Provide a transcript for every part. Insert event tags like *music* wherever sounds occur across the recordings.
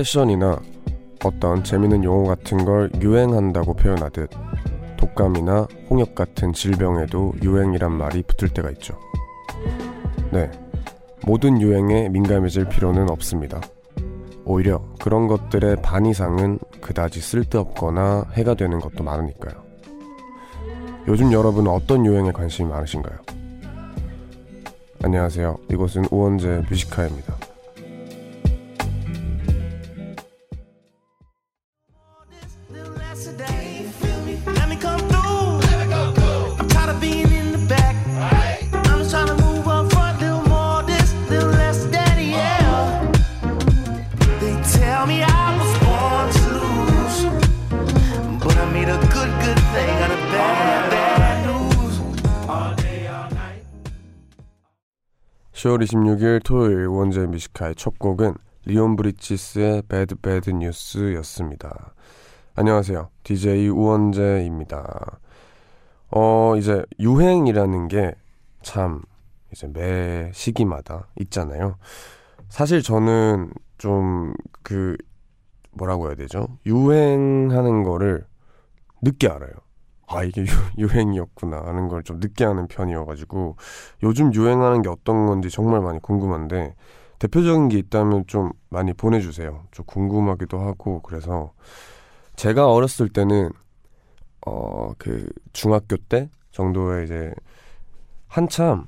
패션이나 어떤 재미있는 용어 같은 걸 유행한다고 표현하듯 독감이나 홍역 같은 질병에도 유행이란 말이 붙을 때가 있죠. 네. 모든 유행에 민감해질 필요는 없습니다. 오히려 그런 것들의 반 이상은 그다지 쓸데없거나 해가 되는 것도 많으니까요. 요즘 여러분은 어떤 유행에 관심이 많으신가요? 안녕하세요. 이곳은 우원재 뮤지카입니다. (10월 26일) 토요일 우원재 Music High의 첫 곡은 Leon Bridges의 Bad Bad News였습니다. 안녕하세요. DJ 우원재입니다. 어, 이제 유행이라는 게 참 이제 매 시기마다 있잖아요. 사실 저는 좀 그 뭐라고 해야 되죠? 유행하는 거를 늦게 알아요. 아, 이게 유, *laughs* 행이었구나 하는 걸 좀 늦게 하는 편이어가지고 요즘 유행하는 게 어떤 건지 정말 많이 궁금한데 대표적인 게 있다면 좀 많이 보내주세요. 좀 궁금하기도 하고 그래서 제가 어렸을 때는 어 그 중학교 때 정도에 이제 한참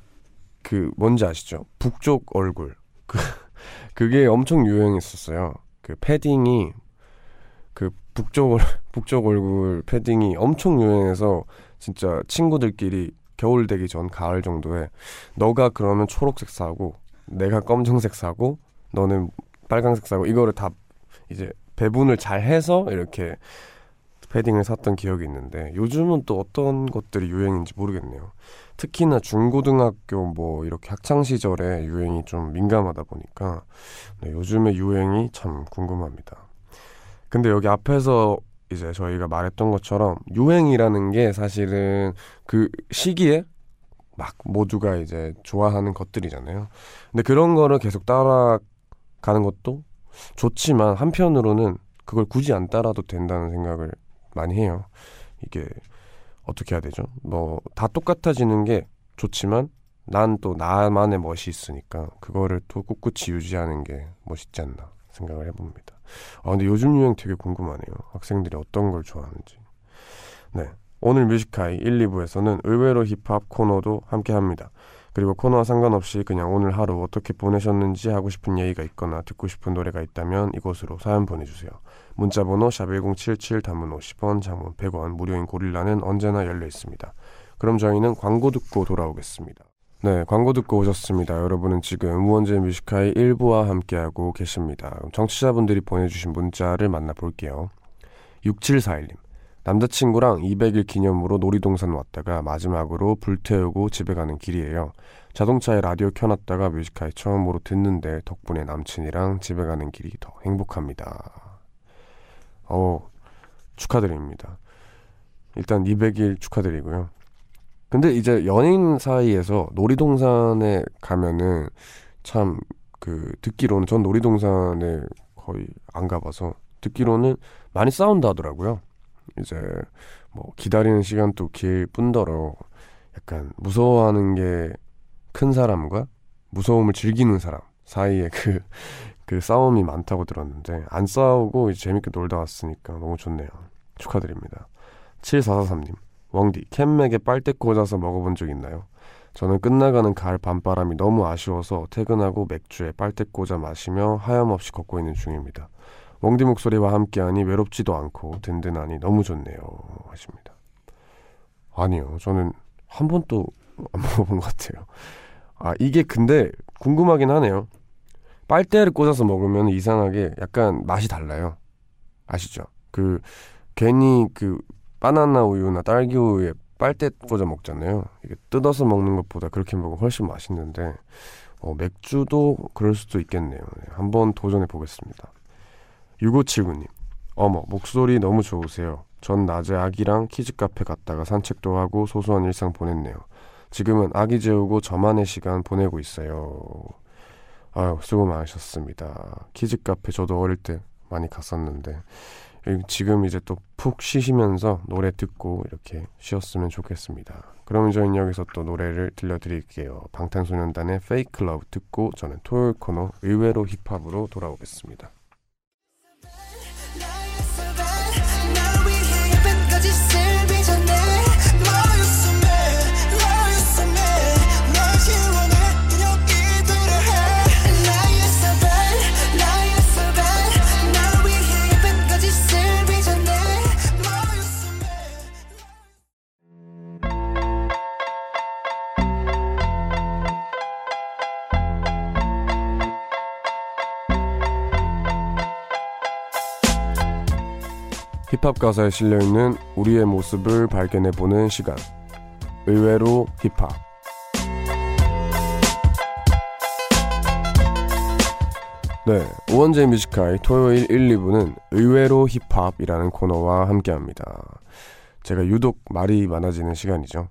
그 뭔지 아시죠? 북쪽 얼굴 그 *laughs* 그게 엄청 유행했었어요. 그 패딩이 그 북쪽 *laughs* 북쪽 얼굴 패딩이 엄청 유행해서 진짜 친구들끼리 겨울 되기 전 가을 정도에 너가 그러면 초록색 사고 내가 검정색 사고 너는 빨강색 사고 이거를 다 이제 배분을 잘 해서 이렇게 패딩을 샀던 기억이 있는데 요즘은 또 어떤 것들이 유행인지 모르겠네요. 특히나 중고등학교 뭐 이렇게 학창 시절에 유행이 좀 민감하다 보니까 네, 요즘의 유행이 참 궁금합니다. 근데 여기 앞에서 이제 저희가 말했던 것처럼 유행이라는 게 사실은 그 시기에 막 모두가 이제 좋아하는 것들이잖아요. 근데 그런 거를 계속 따라가는 것도 좋지만 한편으로는 그걸 굳이 안 따라도 된다는 생각을 많이 해요. 이게 어떻게 해야 되죠? 뭐 다 똑같아지는 게 좋지만 난 또 나만의 멋이 있으니까 그거를 또 꿋꿋이 유지하는 게 멋있지 않나 생각을 해봅니다. 아 근데 요즘 유행 되게 궁금하네요. 학생들이 어떤 걸 좋아하는지. 네. 오늘 뮤직하이 1, 2부에서는 의외로 힙합 코너도 함께 합니다. 그리고 코너와 상관없이 그냥 오늘 하루 어떻게 보내셨는지 하고 싶은 얘기가 있거나 듣고 싶은 노래가 있다면 이곳으로 사연 보내주세요. 문자번호 샵1077 단문 50원 장문 100원 무료인 고릴라는 언제나 열려 있습니다. 그럼 저희는 광고 듣고 돌아오겠습니다. 네, 광고 듣고 오셨습니다. 여러분은 지금 우원재 Music High의 1부와 함께하고 계십니다. 청취자분들이 보내주신 문자를 만나볼게요. 6741님. 남자친구랑 200일 기념으로 놀이동산 왔다가 마지막으로 불태우고 집에 가는 길이에요. 자동차에 라디오 켜놨다가 Music High 처음으로 듣는데 덕분에 남친이랑 집에 가는 길이 더 행복합니다. 어 축하드립니다. 일단 200일 축하드리고요. 근데 이제 연인 사이에서 놀이동산에 가면은 참 그 듣기로는 전 놀이동산에 거의 안 가봐서 듣기로는 많이 싸운다 하더라고요. 이제 뭐 기다리는 시간도 길 뿐더러 약간 무서워하는 게 큰 사람과 무서움을 즐기는 사람 사이에 그, 그 싸움이 많다고 들었는데 안 싸우고 재밌게 놀다 왔으니까 너무 좋네요. 축하드립니다. 7443님, 왕디, 캔맥에 빨대 꽂아서 먹어본 적 있나요? 저는 끝나가는 가을 밤바람이 너무 아쉬워서 퇴근하고 맥주에 빨대 꽂아 마시며 하염없이 걷고 있는 중입니다. 웡디 목소리와 함께하니 외롭지도 않고 든든하니 너무 좋네요. 하십니다. 아니요. 저는 한 번도 안 *laughs* 먹어본 것 같아요. 아, 이게 근데 궁금하긴 하네요. 빨대를 꽂아서 먹으면 이상하게 약간 맛이 달라요. 아시죠? 그, 괜히 그, 바나나 우유나 딸기 우유에 빨대 꽂아 먹잖아요. 이게 뜯어서 먹는 것보다 그렇게 먹으면 훨씬 맛있는데, 어, 맥주도 그럴 수도 있겠네요. 네, 한번 도전해 보겠습니다. 6579님. 어머, 목소리 너무 좋으세요. 전 낮에 아기랑 키즈 카페 갔다가 산책도 하고 소소한 일상 보냈네요. 지금은 아기 재우고 저만의 시간 보내고 있어요. 아유, 수고 많으셨습니다. 키즈 카페 저도 어릴 때 많이 갔었는데 지금 이제 또 푹 쉬시면서 노래 듣고 이렇게 쉬었으면 좋겠습니다. 그러면 저희는 여기서 또 노래를 들려드릴게요. 방탄소년단의 Fake Love 듣고 저는 토요일 코너 의외로 힙합으로 돌아오겠습니다. 힙합 가사에 실려있는 우리의 모습을 발견해보는 시간. 의외로 힙합. 네, 우원재 Music High의 토요일 1, 2부는 의외로 힙합이라는 코너와 함께 합니다. 제가 유독 말이 많아지는 시간이죠.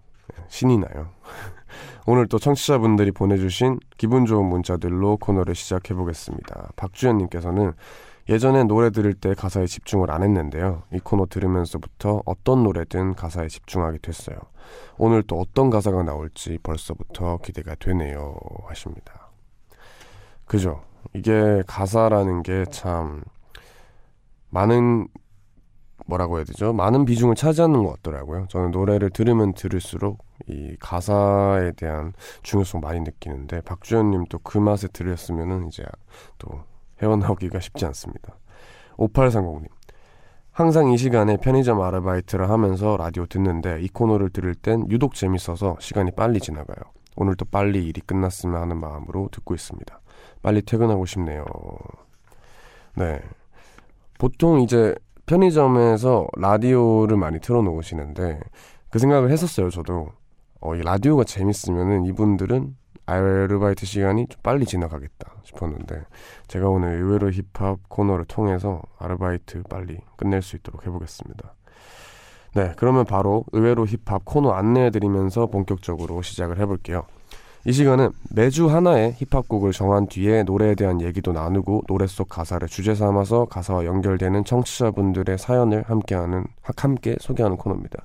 신이 나요. *laughs* 오늘 또 청취자분들이 보내주신 기분 좋은 문자들로 코너를 시작해보겠습니다. 박주현님께서는 예전에 노래 들을 때 가사에 집중을 안 했는데요. 이 코너 들으면서부터 어떤 노래든 가사에 집중하게 됐어요. 오늘 또 어떤 가사가 나올지 벌써부터 기대가 되네요. 하십니다. 그죠? 이게 가사라는 게 참 많은 뭐라고 해야 되죠? 많은 비중을 차지하는 것 같더라고요. 저는 노래를 들으면 들을수록 이 가사에 대한 중요성 많이 느끼는데 박주현 님도 그 맛에 들으셨으면은 이제 또 헤어나오기가 쉽지 않습니다. 5830님. 항상 이 시간에 편의점 아르바이트를 하면서 라디오 듣는데 이 코너를 들을 땐 유독 재밌어서 시간이 빨리 지나가요. 오늘도 빨리 일이 끝났으면 하는 마음으로 듣고 있습니다. 빨리 퇴근하고 싶네요. 네. 보통 이제 편의점에서 라디오를 많이 틀어놓으시는데 그 생각을 했었어요, 저도. 어, 이 라디오가 재밌으면은 이분들은 아르바이트 시간이 좀 빨리 지나가겠다 싶었는데 제가 오늘 의외로 힙합 코너를 통해서 아르바이트 빨리 끝낼 수 있도록 해보겠습니다. 네, 그러면 바로 의외로 힙합 코너 안내해드리면서 본격적으로 시작을 해볼게요. 이 시간은 매주 하나의 힙합곡을 정한 뒤에 노래에 대한 얘기도 나누고 노래 속 가사를 주제 삼아서 가사와 연결되는 청취자분들의 사연을 함께하는 함께 소개하는 코너입니다.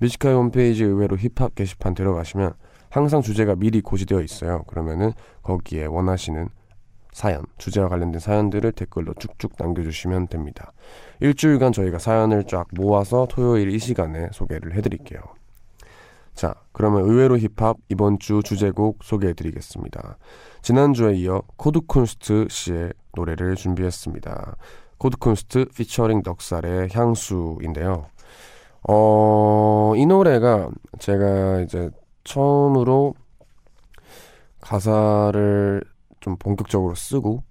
Music High 홈페이지 의외로 힙합 게시판 들어가시면 항상 주제가 미리 고지되어 있어요. 그러면은 거기에 원하시는 사연, 주제와 관련된 사연들을 댓글로 쭉쭉 남겨주시면 됩니다. 일주일간 저희가 사연을 쫙 모아서 토요일 이 시간에 소개를 해드릴게요. 자, 그러면 의외로 힙합 이번 주 주제곡 소개해드리겠습니다. 지난주에 이어 코드쿤스트 씨의 노래를 준비했습니다. 코드쿤스트 피처링 넉살의 향수인데요. 어, 이 노래가 제가 이제 처음으로 가사를 좀 본격적으로 쓰고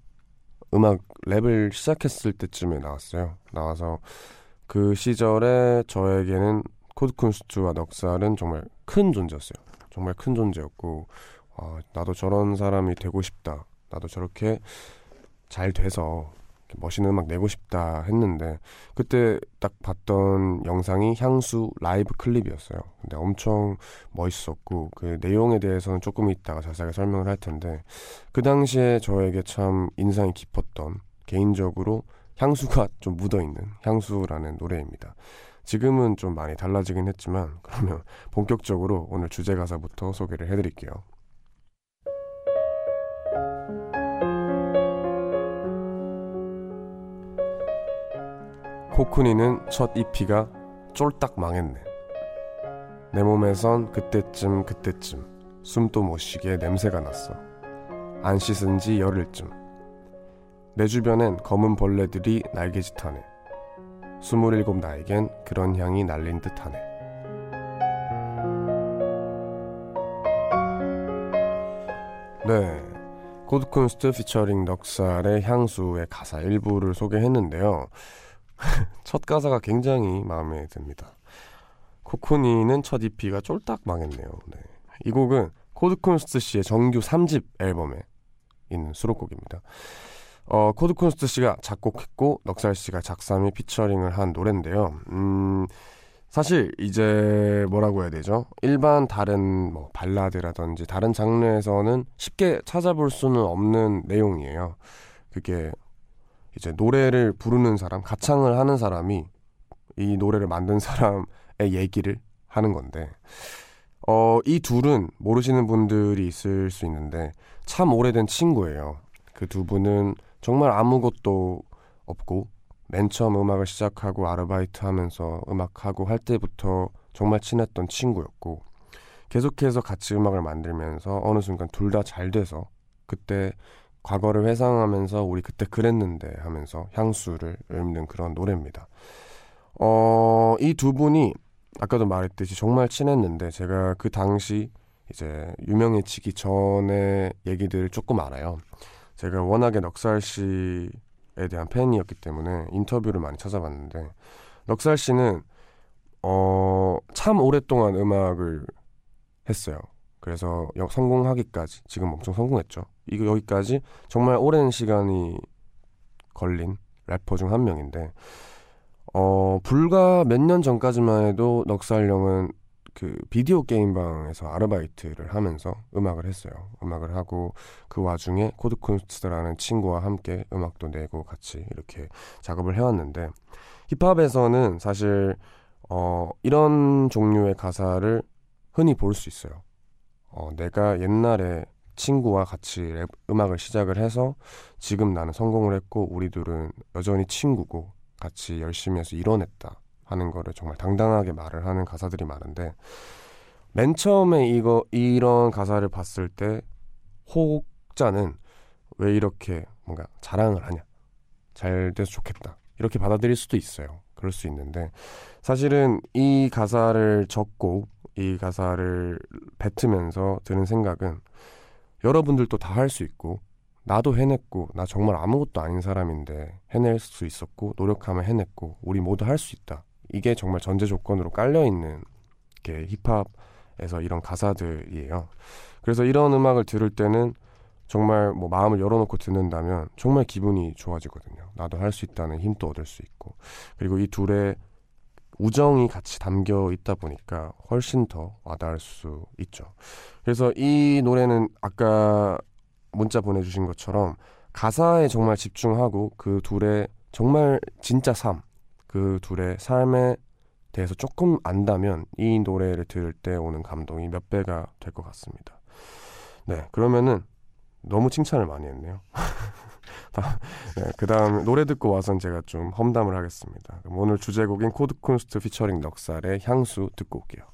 음악 랩을 시작했을 때쯤에 나왔어요. 나와서 그 시절에 저에게는 코드쿤스트와 넉살은 정말 큰 존재였어요. 정말 큰 존재였고 아, 나도 저런 사람이 되고 싶다. 나도 저렇게 잘 돼서 멋있는 음악 내고 싶다 했는데 그때 딱 봤던 영상이 향수 라이브 클립이었어요. 근데 엄청 멋있었고 그 내용에 대해서는 조금 있다가 자세하게 설명을 할 텐데 그 당시에 저에게 참 인상이 깊었던 개인적으로 향수가 *laughs* 좀 묻어 있는 향수라는 노래입니다. 지금은 좀 많이 달라지긴 했지만 그러면 *laughs* 본격적으로 오늘 주제 가사부터 소개를 해드릴게요. 코쿤이는 첫 EP가 쫄딱 망했네. 내 몸에선 그때쯤 그때쯤 숨도 못 쉬게 냄새가 났어. 안 씻은 지 열흘쯤. 내 주변엔 검은 벌레들이 날개짓하네. 스물일곱 나에겐 그런 향이 날린 듯하네. 네. 코드쿤스트 피처링 넉살의 향수의 가사 일부를 소개했는데요. *laughs* 첫 가사가 굉장히 마음에 듭니다. 코쿤이는 첫 EP가 쫄딱 망했네요. 네. 이 곡은 코드쿤스트 씨의 정규 3집 앨범에 있는 수록곡입니다. 어, 코드쿤스트 씨가 작곡했고 넉살 씨가 작사 및 피처링을 한 노래인데요. 음, 사실 이제 뭐라고 해야 되죠? 일반 다른 뭐 발라드라든지 다른 장르에서는 쉽게 찾아볼 수는 없는 내용이에요. 그게 이제 노래를 부르는 사람, 가창을 하는 사람이 이 노래를 만든 사람의 얘기를 하는 건데, 어, 이 둘은 모르시는 분들이 있을 수 있는데, 참 오래된 친구예요. 그 두 분은 정말 아무것도 없고, 맨 처음 음악을 시작하고 아르바이트 하면서 음악하고 할 때부터 정말 친했던 친구였고, 계속해서 같이 음악을 만들면서 어느 순간 둘 다 잘 돼서 그때 과거를 회상하면서 우리 그때 그랬는데 하면서 향수를 읊는 그런 노래입니다. 어, 이 두 분이 아까도 말했듯이 정말 친했는데 제가 그 당시 이제 유명해지기 전에 얘기들을 조금 알아요. 제가 워낙에 넉살 씨에 대한 팬이었기 때문에 인터뷰를 많이 찾아봤는데 넉살 씨는 어, 참 오랫동안 음악을 했어요. 그래서 성공하기까지 지금 엄청 성공했죠. 이거 여기까지 정말 오랜 시간이 걸린 래퍼 중 한 명인데 어 불과 몇 년 전까지만 해도 넉살 형은 그 비디오 게임방에서 아르바이트를 하면서 음악을 했어요. 음악을 하고 그 와중에 코드쿤스트라는 친구와 함께 음악도 내고 같이 이렇게 작업을 해왔는데 힙합에서는 사실 어 이런 종류의 가사를 흔히 볼 수 있어요. 어, 내가 옛날에 친구와 같이 랩, 음악을 시작을 해서 지금 나는 성공을 했고 우리 둘은 여전히 친구고 같이 열심히 해서 이뤄냈다 하는 거를 정말 당당하게 말을 하는 가사들이 많은데 맨 처음에 이거 이런 가사를 봤을 때 혹자는 왜 이렇게 뭔가 자랑을 하냐. 잘 돼서 좋겠다 이렇게 받아들일 수도 있어요 그럴 수 있는데 사실은 이 가사를 적고 이 가사를 뱉으면서 드는 생각은 여러분들도 다 할 수 있고 나도 해냈고 나 정말 아무것도 아닌 사람인데 해낼 수 있었고 노력하면 해냈고 우리 모두 할 수 있다. 이게 정말 전제 조건으로 깔려 있는 게 힙합에서 이런 가사들이에요. 그래서 이런 음악을 들을 때는 정말 뭐 마음을 열어놓고 듣는다면 정말 기분이 좋아지거든요. 나도 할 수 있다는 힘도 얻을 수 있고 그리고 이 둘의 우정이 같이 담겨 있다 보니까 훨씬 더 와닿을 수 있죠. 그래서 이 노래는 아까 문자 보내주신 것처럼 가사에 정말 집중하고 그 둘의 정말 진짜 삶, 그 둘의 삶에 대해서 조금 안다면 이 노래를 들을 때 오는 감동이 몇 배가 될 것 같습니다. 네, 그러면은 너무 칭찬을 많이 했네요. *laughs* 네, 그 다음 노래 듣고 와선 제가 좀 험담을 하겠습니다. 오늘 주제곡인 코드쿤스트 피처링 넉살의 향수 듣고 올게요.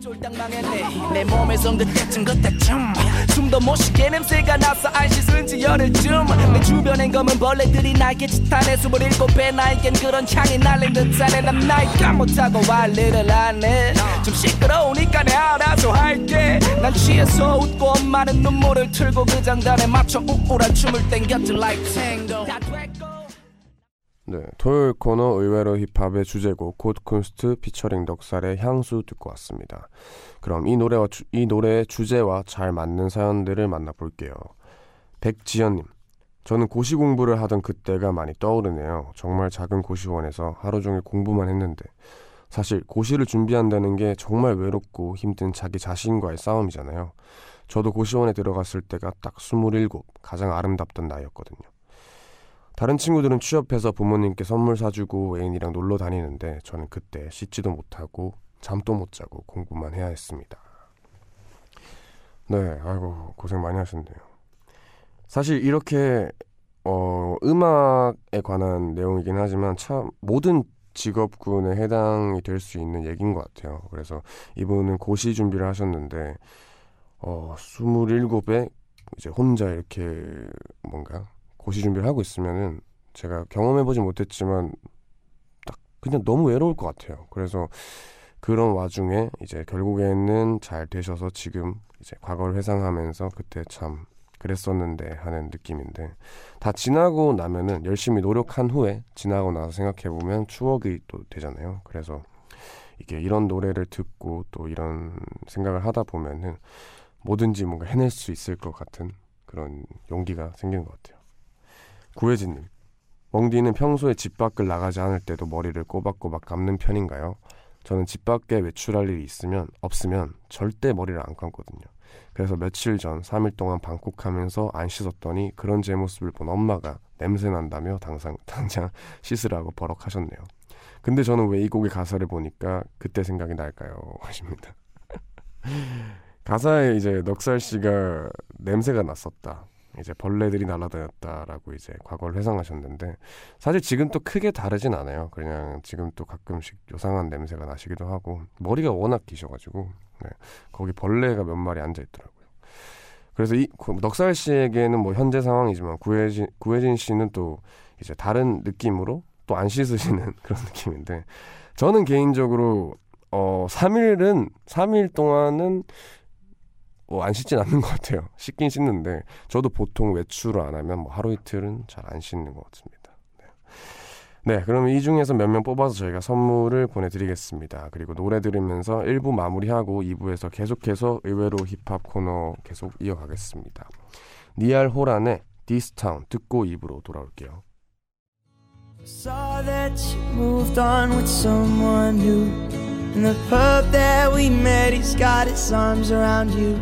쫄딱 망했네. 내 몸에선 그때쯤 그때쯤 숨도 못 쉬게 냄새가 나서 안 씻은 지 열흘쯤. 내 주변엔 검은 벌레들이 날개 짓하네 27배 나에겐 그런 창이 날린 듯하네. 난 나이가 못하고 관리를 안해. 좀 시끄러우니까 내 알아서 할게. 난 취해서 웃고 엄마는 눈물을 틀고 그 장단에 맞춰 우울한 춤을 땡겼지 like tango 네, 토요일 코너 의외로 힙합의 주제곡 코드쿤스트 피처링 넉살의 향수 듣고 왔습니다. 그럼 이 노래와 주, 이 노래의 주제와 잘 맞는 사연들을 만나볼게요. 백지연님, 저는 고시 공부를 하던 그때가 많이 떠오르네요. 정말 작은 고시원에서 하루 종일 공부만 했는데 사실 고시를 준비한다는 게 정말 외롭고 힘든 자기 자신과의 싸움이잖아요. 저도 고시원에 들어갔을 때가 딱 27, 가장 아름답던 나이였거든요. 다른 친구들은 취업해서 부모님께 선물 사주고 애인이랑 놀러 다니는데 저는 그때 씻지도 못하고 잠도 못 자고 공부만 해야 했습니다. 네, 아이고 고생 많이 하셨네요. 사실 이렇게 어, 음악에 관한 내용이긴 하지만 참 모든 직업군에 해당이 될 수 있는 얘기인 것 같아요. 그래서 이분은 고시 준비를 하셨는데 어, 27에 이제 혼자 이렇게 뭔가 고시 준비를 하고 있으면은 제가 경험해보지 못했지만 딱 그냥 너무 외로울 것 같아요. 그래서 그런 와중에 이제 결국에는 잘 되셔서 지금 이제 과거를 회상하면서 그때 참 그랬었는데 하는 느낌인데 다 지나고 나면은 열심히 노력한 후에 지나고 나서 생각해 보면 추억이 또 되잖아요. 그래서 이게 이런 노래를 듣고 또 이런 생각을 하다 보면은 뭐든지 뭔가 해낼 수 있을 것 같은 그런 용기가 생기는 것 같아요. 구혜진님, 멍디는 평소에 집 밖을 나가지 않을 때도 머리를 꼬박꼬박 감는 편인가요? 저는 집 밖에 외출할 일이 있으면 없으면 절대 머리를 안 감거든요. 그래서 며칠 전 3일 동안 방콕하면서 안 씻었더니 그런 제 모습을 본 엄마가 냄새 난다며 당상, 당장 *laughs* 씻으라고 버럭하셨네요. 근데 저는 왜 이 곡의 가사를 보니까 그때 생각이 날까요? *laughs* 하십니다. 가사에 이제 넉살 씨가 냄새가 났었다. 이제 벌레들이 날아다녔다라고 이제 과거를 회상하셨는데 사실 지금 또 크게 다르진 않아요. 그냥 지금 또 가끔씩 요상한 냄새가 나시기도 하고 머리가 워낙 기셔가지고 네. 거기 벌레가 몇 마리 앉아 있더라고요. 그래서 이 넉살 씨에게는 뭐 현재 상황이지만 구혜진 구혜진 씨는 또 이제 다른 느낌으로 또 안 씻으시는 *laughs* 그런 느낌인데 저는 개인적으로 어 3일은 3일 동안은 뭐안 씻진 않는 것 같아요. 씻긴 씻는데 저도 보통 외출을 안 하면 뭐 하루 이틀은 잘 안 씻는 것 같습니다. 네. 네, 그러면 이 중에서 몇 명 뽑아서 저희가 선물을 보내드리겠습니다. 그리고 노래 들으면서 1부 마무리하고 2부에서 계속해서 의외로 힙합 코너 계속 이어가겠습니다. 니알 호란의 디스타운 듣고 2부로 돌아올게요. In the pub that we met, he's got his arms around you.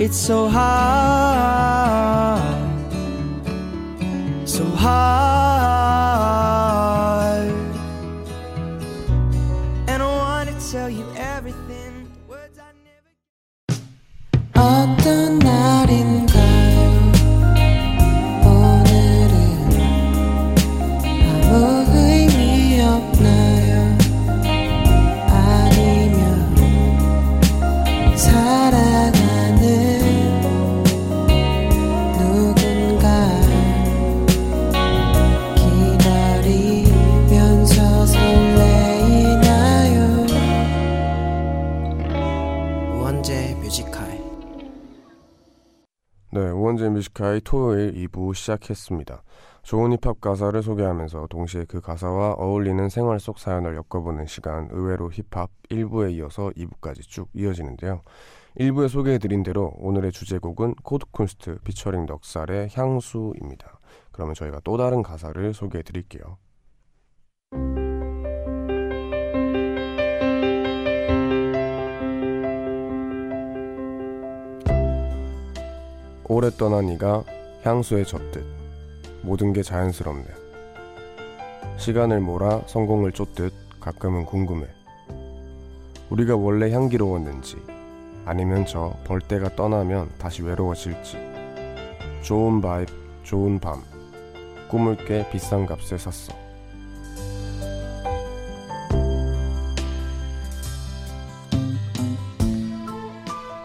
It's so hard, so hard. 우원재 Music High 토요일 2부 시작했습니다. 좋은 힙합 가사를 소개하면서 동시에 그 가사와 어울리는 생활 속 사연을 엮어보는 시간 의외로 힙합 1부에 이어서 2부까지 쭉 이어지는데요. 1부에 소개해드린 대로 오늘의 주제곡은 코드쿤스트 피처링 넉살의 향수입니다. 그러면 저희가 또 다른 가사를 소개해드릴게요. 오래 떠난 이가 향수에 젖듯 모든 게 자연스럽네. 시간을 몰아 성공을 쫓듯 가끔은 궁금해. 우리가 원래 향기로웠는지 아니면 저 벌떼가 떠나면 다시 외로워질지. 좋은 바입, 좋은 밤. 꿈을 깨 비싼 값에 샀어.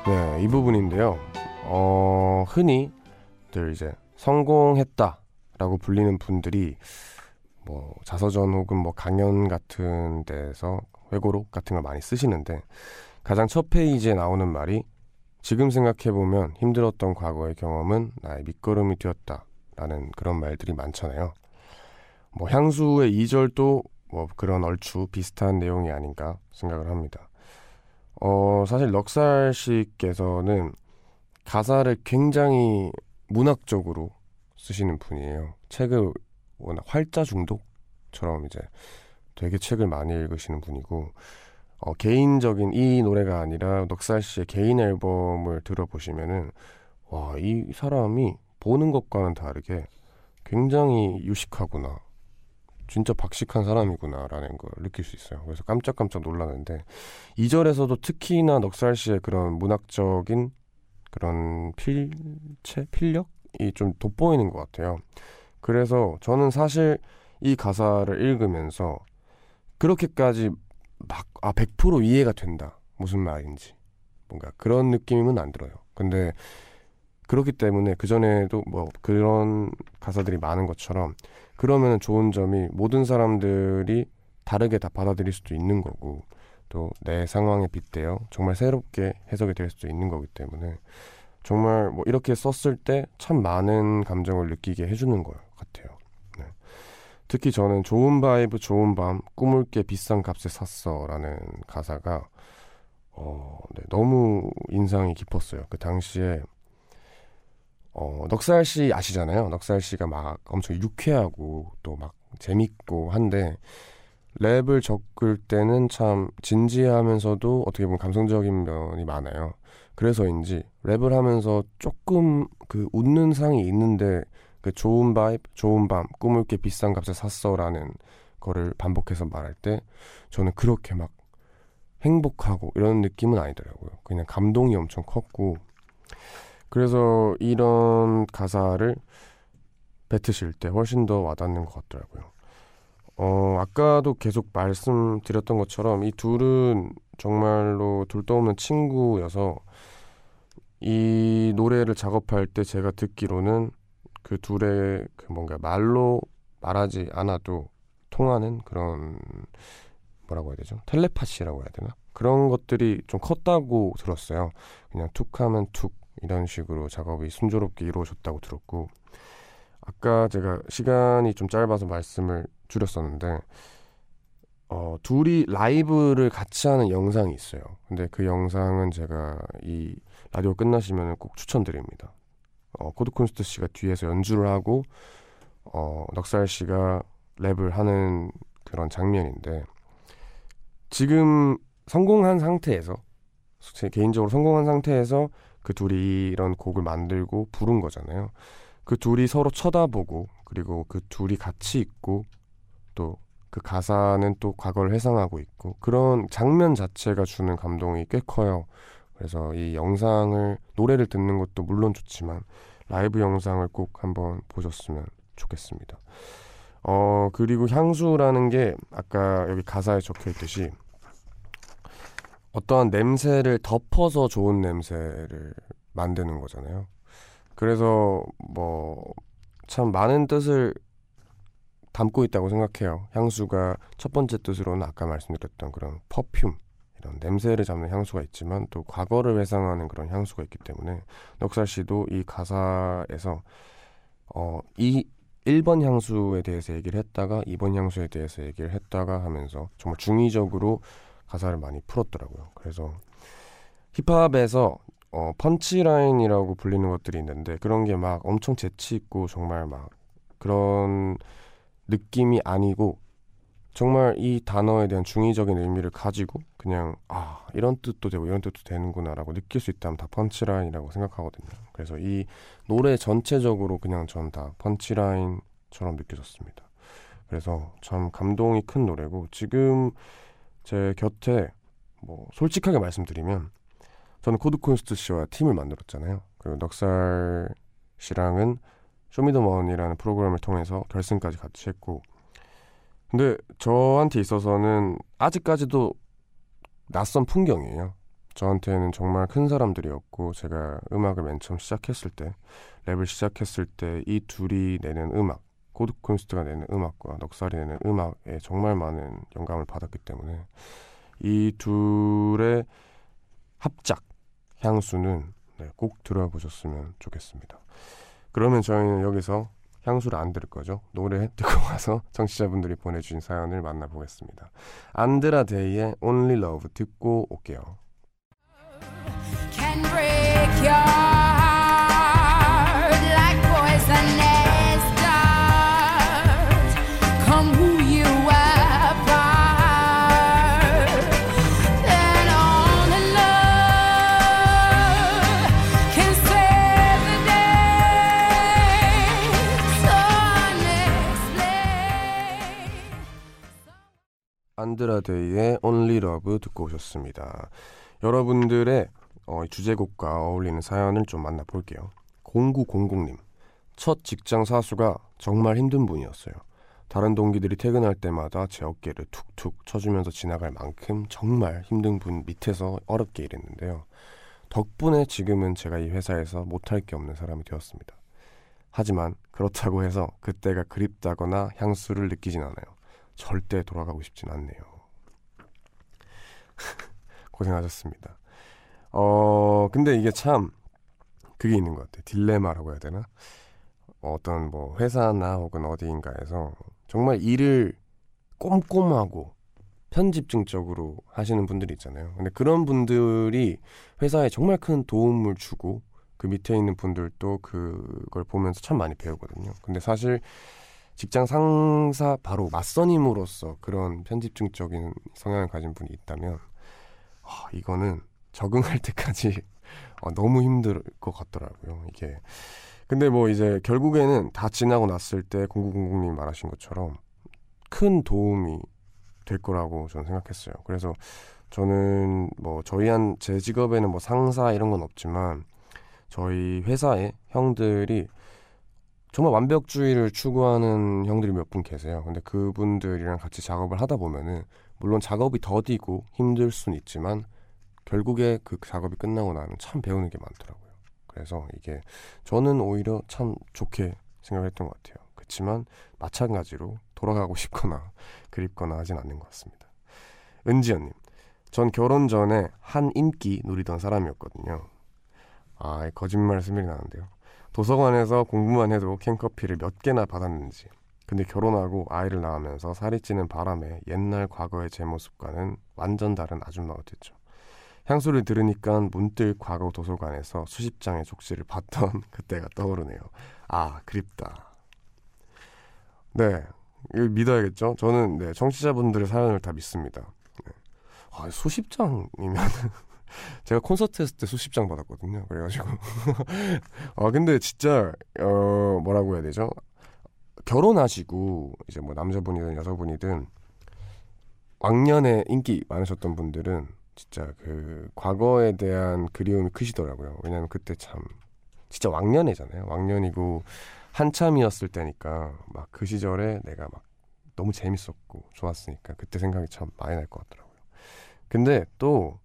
네, 이 부분인데요. 어, 흔히 들 이제 성공했다라고 불리는 분들이 뭐 자서전 혹은 뭐 강연 같은 데서 회고록 같은 걸 많이 쓰시는데 가장 첫 페이지에 나오는 말이 지금 생각해보면 힘들었던 과거의 경험은 나의 밑거름이 되었다 라는 그런 말들이 많잖아요. 뭐 향수의 2절도 뭐 그런 얼추 비슷한 내용이 아닌가 생각을 합니다. 어, 사실 넉살 씨께서는 가사를 굉장히 문학적으로 쓰시는 분이에요. 책을 워낙 활자 중독처럼 이제 되게 책을 많이 읽으시는 분이고 어, 개인적인 이 노래가 아니라 넉살 씨의 개인 앨범을 들어보시면은 와, 이 사람이 보는 것과는 다르게 굉장히 유식하구나. 진짜 박식한 사람이구나라는 걸 느낄 수 있어요. 그래서 깜짝깜짝 놀라는데 2절에서도 특히나 넉살 씨의 그런 문학적인 그런 필체, 필력이 좀 돋보이는 것 같아요. 그래서 저는 사실 이 가사를 읽으면서 그렇게까지 막, 아, 100% 이해가 된다. 무슨 말인지. 뭔가 그런 느낌은 안 들어요. 근데 그렇기 때문에 그전에도 뭐 그런 가사들이 많은 것처럼 그러면 좋은 점이 모든 사람들이 다르게 다 받아들일 수도 있는 거고 또 내 상황에 빗대어 정말 새롭게 해석이 될 수도 있는 거기 때문에 정말 뭐 이렇게 썼을 때 참 많은 감정을 느끼게 해주는 것 같아요. 네. 특히 저는 좋은 vibe 좋은 밤 꿈을 꽤 비싼 값에 샀어라는 가사가 어, 네, 너무 인상이 깊었어요. 그 당시에 어, 넉살 씨 아시잖아요. 넉살 씨가 막 엄청 유쾌하고 또 막 재밌고 한데 랩을 적을 때는 참 진지하면서도 어떻게 보면 감성적인 면이 많아요. 그래서인지 랩을 하면서 조금 그 웃는 상이 있는데 그 좋은 vibe, 좋은 밤, 꿈을 꽤 비싼 값에 샀어라는 거를 반복해서 말할 때 저는 그렇게 막 행복하고 이런 느낌은 아니더라고요. 그냥 감동이 엄청 컸고 그래서 이런 가사를 뱉으실 때 훨씬 더 와닿는 것 같더라고요. 어, 아까도 계속 말씀드렸던 것처럼 이 둘은 정말로 둘도 없는 친구여서 이 노래를 작업할 때 제가 듣기로는 그 둘의 그 뭔가 말로 말하지 않아도 통하는 그런 뭐라고 해야 되죠? 텔레파시라고 해야 되나? 그런 것들이 좀 컸다고 들었어요. 그냥 툭 하면 툭 이런 식으로 작업이 순조롭게 이루어졌다고 들었고 아까 제가 시간이 좀 짧아서 말씀을 줄였었는데 어, 둘이 라이브를 같이 하는 영상이 있어요. 근데 그 영상은 제가 이 라디오 끝나시면 꼭 추천드립니다. 어, 코드쿤스트 씨가 뒤에서 연주를 하고 어, 넉살 씨가 랩을 하는 그런 장면인데 지금 성공한 상태에서 제 개인적으로 성공한 상태에서 그 둘이 이런 곡을 만들고 부른 거잖아요. 그 둘이 서로 쳐다보고 그리고 그 둘이 같이 있고 또 그 가사는 또 과거를 회상하고 있고 그런 장면 자체가 주는 감동이 꽤 커요. 그래서 이 영상을 노래를 듣는 것도 물론 좋지만 라이브 영상을 꼭 한번 보셨으면 좋겠습니다. 어 그리고 향수라는 게 아까 여기 가사에 적혀 있듯이 어떠한 냄새를 덮어서 좋은 냄새를 만드는 거잖아요. 그래서 뭐 참 많은 뜻을 담고 있다고 생각해요. 향수가 첫 번째 뜻으로는 아까 말씀드렸던 그런 퍼퓸 이런 냄새를 잡는 향수가 있지만 또 과거를 회상하는 그런 향수가 있기 때문에 넉살 씨도 이 가사에서 어, 이 1번 향수에 대해서 얘기를 했다가 2번 향수에 대해서 얘기를 했다가 하면서 정말 중의적으로 가사를 많이 풀었더라고요. 그래서 힙합에서 어, 펀치라인이라고 불리는 것들이 있는데 그런 게 막 엄청 재치 있고 정말 막 그런 느낌이 아니고 정말 이 단어에 대한 중의적인 의미를 가지고 그냥 아 이런 뜻도 되고 이런 뜻도 되는구나라고 느낄 수 있다면 다 펀치라인이라고 생각하거든요. 그래서 이 노래 전체적으로 그냥 전 다 펀치라인처럼 느껴졌습니다. 그래서 참 감동이 큰 노래고 지금 제 곁에 뭐 솔직하게 말씀드리면 저는 코드쿤스트 씨와 팀을 만들었잖아요. 그리고 넉살 씨랑은 쇼미더머니라는 프로그램을 통해서 결승까지 같이 했고 근데 저한테 있어서는 아직까지도 낯선 풍경이에요. 저한테는 정말 큰 사람들이었고 제가 음악을 맨 처음 시작했을 때 랩을 시작했을 때 이 둘이 내는 음악 코드쿤스트가 내는 음악과 넉살이 내는 음악에 정말 많은 영감을 받았기 때문에 이 둘의 합작 향수는 네, 꼭 들어보셨으면 좋겠습니다. 그러면 저희는 여기서 향수를 안 들을 거죠. 노래 듣고 *laughs* 와서 청취자분들이 보내주신 사연을 만나보겠습니다. 안드라 데이의 Only Love 듣고 올게요. 안드라데이의 Only Love 듣고 오셨습니다. 여러분들의 어, 주제곡과 어울리는 사연을 좀 만나볼게요. 0900님. 첫 직장 사수가 정말 힘든 분이었어요. 다른 동기들이 퇴근할 때마다 제 어깨를 툭툭 쳐주면서 지나갈 만큼 정말 힘든 분 밑에서 어렵게 일했는데요. 덕분에 지금은 제가 이 회사에서 못할 게 없는 사람이 되었습니다. 하지만 그렇다고 해서 그때가 그립다거나 향수를 느끼진 않아요. 절대 돌아가고 싶진 않네요. *laughs* 고생하셨습니다. 어, 근데 이게 참 그게 있는 것 같아요. 딜레마라고 해야 되나? 어떤 뭐 회사나 혹은 어디인가에서 정말 일을 꼼꼼하고 편집증적으로 하시는 분들이 있잖아요. 근데 그런 분들이 회사에 정말 큰 도움을 주고 그 밑에 있는 분들도 그걸 보면서 참 많이 배우거든요. 근데 사실 직장 상사 바로 맞선임으로서 그런 편집증적인 성향을 가진 분이 있다면 어, 이거는 적응할 때까지 *laughs* 어, 너무 힘들 것 같더라고요. 이게 근데 뭐 이제 결국에는 다 지나고 났을 때 0900님 말하신 것처럼 큰 도움이 될 거라고 저는 생각했어요. 그래서 저는 뭐 저희 한 제 직업에는 뭐 상사 이런 건 없지만 저희 회사에 형들이 정말 완벽주의를 추구하는 형들이 몇 분 계세요. 근데 그분들이랑 같이 작업을 하다 보면은 물론 작업이 더디고 힘들 수는 있지만 결국에 그 작업이 끝나고 나면 참 배우는 게 많더라고요. 그래서 이게 저는 오히려 참 좋게 생각했던 것 같아요. 그렇지만 마찬가지로 돌아가고 싶거나 그립거나 하진 않는 것 같습니다. 은지연님, 전 결혼 전에 한 인기 누리던 사람이었거든요. 아, 거짓말 스멜이 나는데요. 도서관에서 공부만 해도 캔커피를 몇 개나 받았는지. 근데 결혼하고 아이를 낳으면서 살이 찌는 바람에 옛날 과거의 제 모습과는 완전 다른 아줌마가 됐죠. 향수를 들으니까 문득 과거 도서관에서 수십 장의 족지를 봤던 *laughs* 그때가 떠오르네요. 아, 그립다. 네, 이거 믿어야겠죠? 저는 네, 청취자분들의 사연을 다 믿습니다. 네. 아, 수십 장이면 *laughs* 제가 콘서트 했을 때 수십 장 받았거든요. 그래가지고 *laughs* 아 근데 진짜 어 뭐라고 해야 되죠? 결혼하시고 이제 뭐 남자분이든 여자분이든 왕년에 인기 많으셨던 분들은 진짜 그 과거에 대한 그리움이 크시더라고요. 왜냐면 그때 참 진짜 왕년이잖아요. 왕년이고 한참이었을 때니까 막 그 시절에 내가 막 너무 재밌었고 좋았으니까 그때 생각이 참 많이 날 것 같더라고요. 근데 또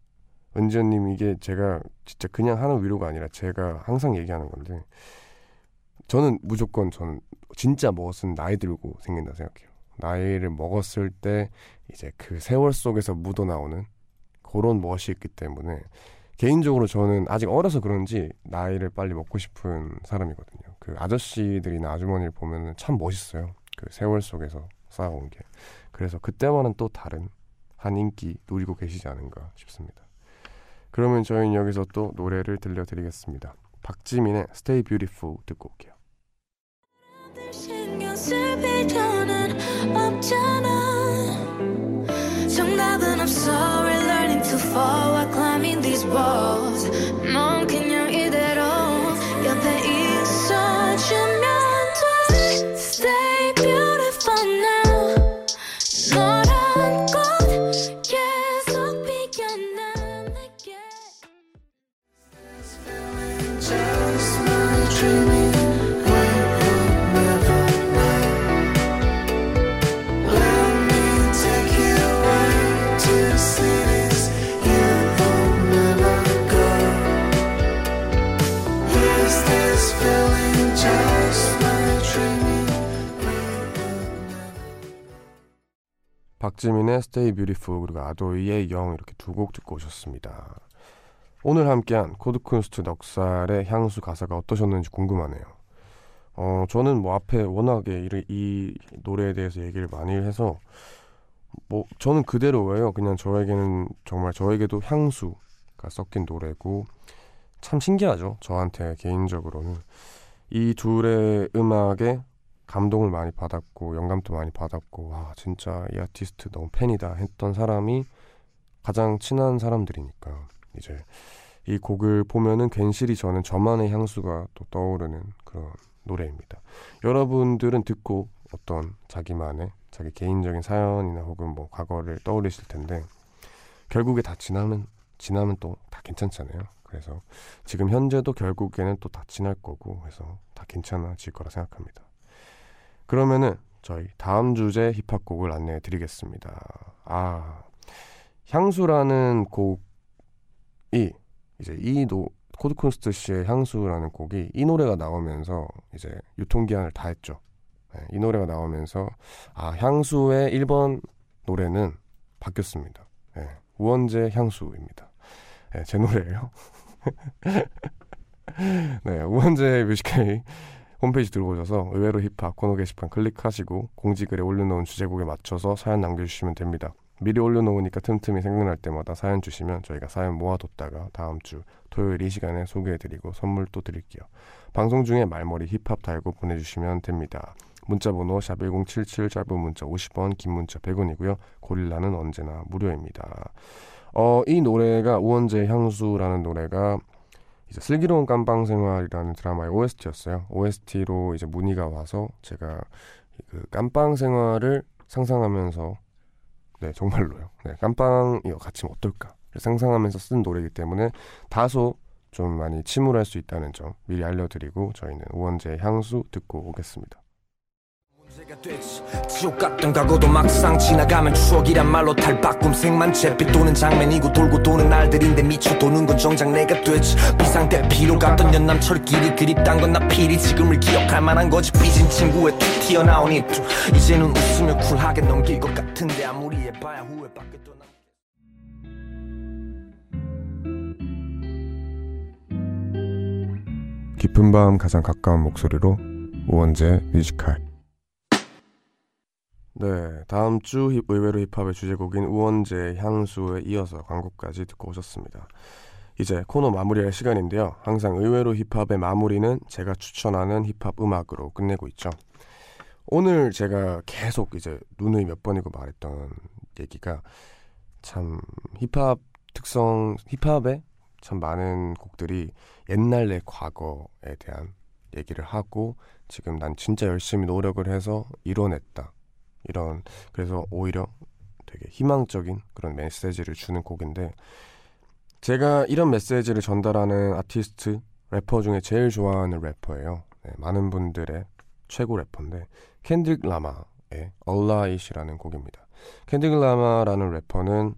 은지언님 이게 제가 진짜 그냥 하는 위로가 아니라 제가 항상 얘기하는 건데 저는 무조건 저는 진짜 먹었은 나이 들고 생긴다 생각해요. 나이를 먹었을 때 이제 그 세월 속에서 묻어 나오는 그런 멋이 있기 때문에 개인적으로 저는 아직 어려서 그런지 나이를 빨리 먹고 싶은 사람이거든요. 그 아저씨들이나 아주머니를 보면 참 멋있어요. 그 세월 속에서 쌓아온 게. 그래서 그때와는 또 다른 한 인기 누리고 계시지 않은가 싶습니다. 그러면 저희는 여기서 또 노래를 들려드리겠습니다. 박지민의 Stay Beautiful 듣고 올게요. 정답은 없어 We're learning to fall while climbing these walls 박지민의 Stay Beautiful 그리고 아도이의 Young 이렇게 두 곡 듣고 오셨습니다. 오늘 함께한 코드쿤스트 넉살의 향수 가사가 어떠셨는지 궁금하네요. 어, 저는 뭐 앞에 워낙에 이, 이 노래에 대해서 얘기를 많이 해서 뭐 저는 그대로예요. 그냥 저에게는 정말 저에게도 향수가 섞인 노래고 참 신기하죠. 저한테 개인적으로는 이 둘의 음악에 감동을 많이 받았고 영감도 많이 받았고 와 진짜 이 아티스트 너무 팬이다 했던 사람이 가장 친한 사람들이니까 이제 이 곡을 보면은 괜시리 저는 저만의 향수가 또 떠오르는 그런 노래입니다. 여러분들은 듣고 어떤 자기만의 자기 개인적인 사연이나 혹은 뭐 과거를 떠올리실 텐데 결국에 다 지나면 지나면 또 다 괜찮잖아요. 그래서 지금 현재도 결국에는 또 다 지날 거고 해서 다 괜찮아질 거라 생각합니다. 그러면은 저희 다음 주제 힙합곡을 안내해 드리겠습니다. 아, 향수라는 곡이 이제 이노 코드쿤스트 씨의 향수라는 곡이 이 노래가 나오면서 이제 유통기한을 다 했죠. 네, 이 노래가 나오면서 아 향수의 1번 노래는 바뀌었습니다. 네, 우원재 향수입니다. 네, 제 노래예요. *laughs* 네, 우원재 Music High 홈페이지 들어오셔서 의외로 힙합 코너 게시판 클릭하시고 공지글에 올려놓은 주제곡에 맞춰서 사연 남겨주시면 됩니다. 미리 올려놓으니까 틈틈이 생각날 때마다 사연 주시면 저희가 사연 모아뒀다가 다음 주 토요일 이 시간에 소개해드리고 선물 또 드릴게요. 방송 중에 말머리 힙합 달고 보내주시면 됩니다. 문자번호 샵1077 짧은 문자 50원 긴 문자 100원이고요. 고릴라는 언제나 무료입니다. 어, 이 노래가 우원재 향수라는 노래가 이제 슬기로운 깜빵 생활이라는 드라마의 OST였어요. OST로 이제 문의가 와서 제가 그 깜빵 생활을 상상하면서 네 정말로요. 네 깜빵이어 같이 어떨까 상상하면서 쓴 노래이기 때문에 다소 좀 많이 침울할 수 있다는 점 미리 알려드리고 저희는 우원재 향수 듣고 오겠습니다. 지옥 같던 과거도 막상 지나가면 추억이란 말로 탈바꿈 꿈색만 잿빛 도는 장면이고 돌고 도는 날들인데 미쳐 도는 건 정작 내가 되지 비상대 피로 갔던 연남철길이 그립단 건 나 필이 지금을 기억할 만한 거지. 삐진 친구의 툭 튀어나온 이투 이제는 웃으며 쿨하게 넘길 것 같은데 아무리 해봐야 후회밖에 또 깊은 밤 가장 가까운 목소리로 우원재 뮤지컬 네, 다음 주 의외로 힙합의 주제곡인 우원재 향수에 이어서 광고까지 듣고 오셨습니다. 이제 코너 마무리할 시간인데요. 항상 의외로 힙합의 마무리는 제가 추천하는 힙합 음악으로 끝내고 있죠. 오늘 제가 계속 이제 눈을 몇 번이고 말했던 얘기가 참 힙합 특성, 힙합의 참 많은 곡들이 옛날 내 과거에 대한 얘기를 하고 지금 난 진짜 열심히 노력을 해서 이뤄냈다. 이런 그래서 오히려 되게 희망적인 그런 메시지를 주는 곡인데 제가 이런 메시지를 전달하는 아티스트 래퍼 중에 제일 좋아하는 래퍼예요. 네, 많은 분들의 최고 래퍼인데 켄드릭 라마의 Alright이라는 곡입니다. 켄드릭 라마라는 래퍼는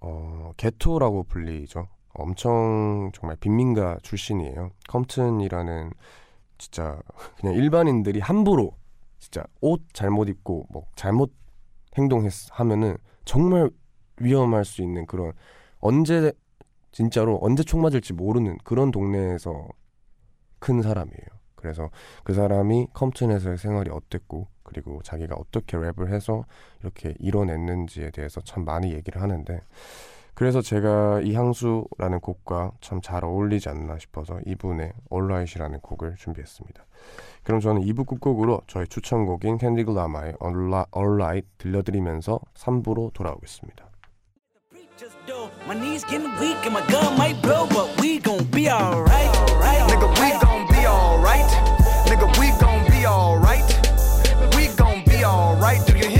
어, 게토라고 불리죠. 엄청 정말 빈민가 출신이에요. 컴튼이라는 진짜 그냥 일반인들이 함부로 진짜 옷 잘못 입고 뭐 잘못 행동했 하면은 정말 위험할 수 있는 그런 언제 진짜로 언제 총 맞을지 모르는 그런 동네에서 큰 사람이에요. 그래서 그 사람이 컴튼에서의 생활이 어땠고 그리고 자기가 어떻게 랩을 해서 이렇게 이뤄냈는지에 대해서 참 많이 얘기를 하는데 그래서 제가 이 향수라는 곡과 참 잘 어울리지 않나 싶어서 이분의 Alright이라는 곡을 준비했습니다. 그럼 저는 2부 끝곡으로 저희 추천곡인 켄드릭 라마의 Alright 들려드리면서 3부로 돌아오겠습니다. Alright. Do you hear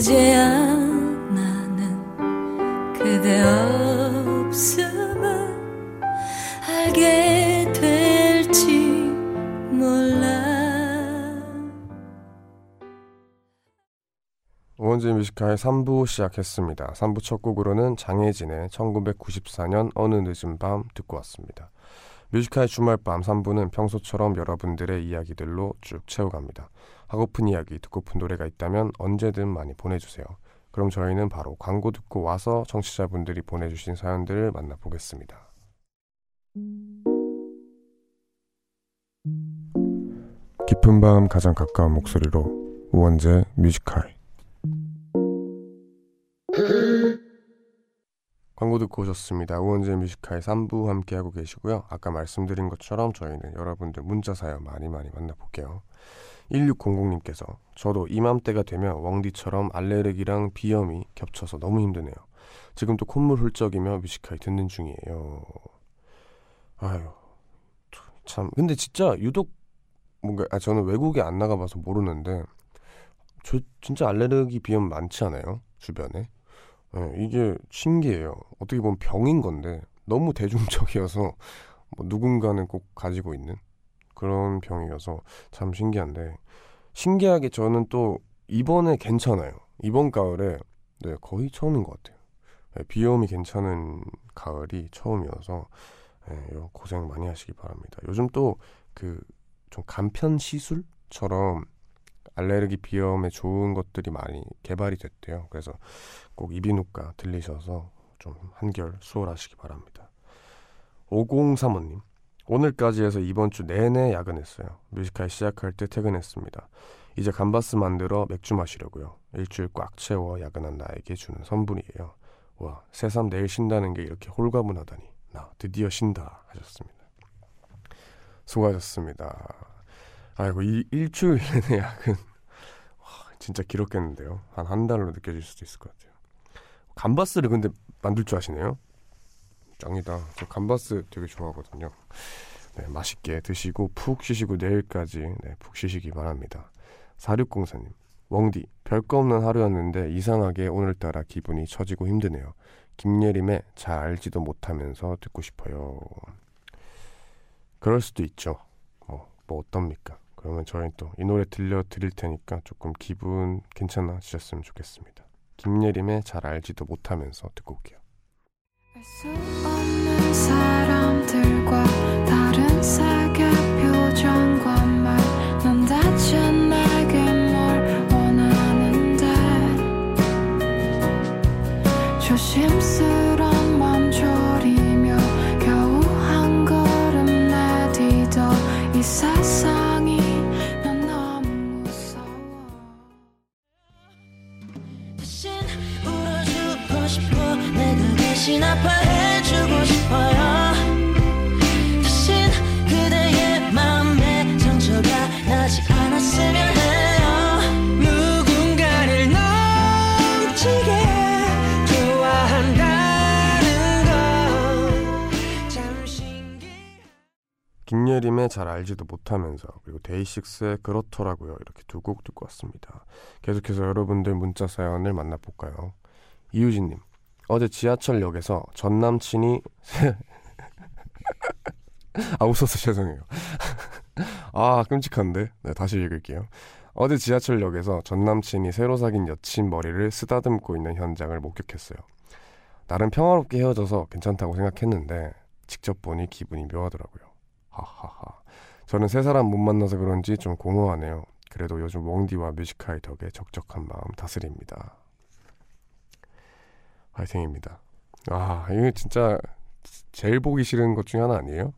그제야 그대 없음을 알게 될지 몰라 우원재 Music High 3부 시작했습니다. 3부 첫 곡으로는 장혜진의 1994년 어느 늦은 밤 듣고 왔습니다. Music High 주말밤 3부는 평소처럼 여러분들의 이야기들로 쭉 채워갑니다. 하고픈 이야기, 듣고픈 노래가 있다면 언제든 많이 보내주세요. 그럼 저희는 바로 광고 듣고 와서 청취자분들이 보내주신 사연들을 만나보겠습니다. 깊은 밤 가장 가까운 목소리로 우원재 Music High 광고 듣고 오셨습니다. 우원재 Music High 3부 함께하고 계시고요. 아까 말씀드린 것처럼 저희는 여러분들 문자 사연 많이 많이 만나볼게요. 1600님께서 저도 이맘때가 되면 웡디처럼 알레르기랑 비염이 겹쳐서 너무 힘드네요. 지금 도 콧물 훌쩍이며 뮤지컬 듣는 중이에요. 아유, 참. 근데 진짜 유독 뭔가 아 저는 외국에 안 나가봐서 모르는데 저 진짜 알레르기 비염 많지 않아요? 주변에. 네, 이게 신기해요. 어떻게 보면 병인 건데 너무 대중적이어서 뭐 누군가는 꼭 가지고 있는 그런 병이어서 참 신기한데 신기하게 저는 또 이번에 괜찮아요. 이번 가을에 네, 거의 처음인 것 같아요. 네, 비염이 괜찮은 가을이 처음이어서 네, 고생 많이 하시기 바랍니다. 요즘 또 그 좀 간편 시술처럼 알레르기 비염에 좋은 것들이 많이 개발이 됐대요. 그래서 꼭 이비인후과 들리셔서 좀 한결 수월하시기 바랍니다. 5035님 오늘까지 해서 이번 주 내내 야근했어요. 뮤지컬 시작할 때 퇴근했습니다. 이제 감바스 만들어 맥주 마시려고요. 일주일 꽉 채워 야근한 나에게 주는 선물이에요. 와, 새삼 내일 쉰다는 게 이렇게 홀가분하다니. 나 드디어 쉰다 하셨습니다. 수고하셨습니다. 아이고, 이 일주일 *laughs* 내내 야근. 와, 진짜 길었겠는데요. 한 한 달로 느껴질 수도 있을 것 같아요. 감바스를 근데 만들 줄 아시네요? 짱이다. 저 감바스 되게 좋아하거든요. 네, 맛있게 드시고 푹 쉬시고 내일까지 네, 푹 쉬시기 바랍니다. 4604님, 웡디, 별거 없는 하루였는데 이상하게 오늘따라 기분이 처지고 힘드네요. 김예림의 잘 알지도 못하면서 듣고 싶어요. 그럴 수도 있죠. 뭐, 뭐 어떻습니까? 그러면 저희 또이 노래 들려드릴 테니까 조금 기분 괜찮아지셨으면 좋겠습니다. 김예림의 잘 알지도 못하면서 듣고 올게요. 사람들과 다른 세계 표정 김예림의 잘 알지도 못하면서 그리고 데이식스의 그렇더라고요. 이렇게 두 곡 듣고 왔습니다. 계속해서 여러분들 문자 사연을 만나볼까요? 이유진님 어제 지하철역에서 전 남친이 *laughs* 아 웃어서 죄송해요. *laughs* 아 끔찍한데. 네 다시 읽을게요. 어제 지하철역에서 전 남친이 새로 사귄 여친 머리를 쓰다듬고 있는 현장을 목격했어요. 나름 평화롭게 헤어져서 괜찮다고 생각했는데 직접 보니 기분이 묘하더라고요. 하하하. 저는 새 사람 못 만나서 그런지 좀 공허하네요. 그래도 요즘 웡디와 뮤지카이 덕에 적적한 마음 다스립니다. 화이팅입니다. 아, 이게 진짜 제일 보기 싫은 것 중에 하나 아니에요?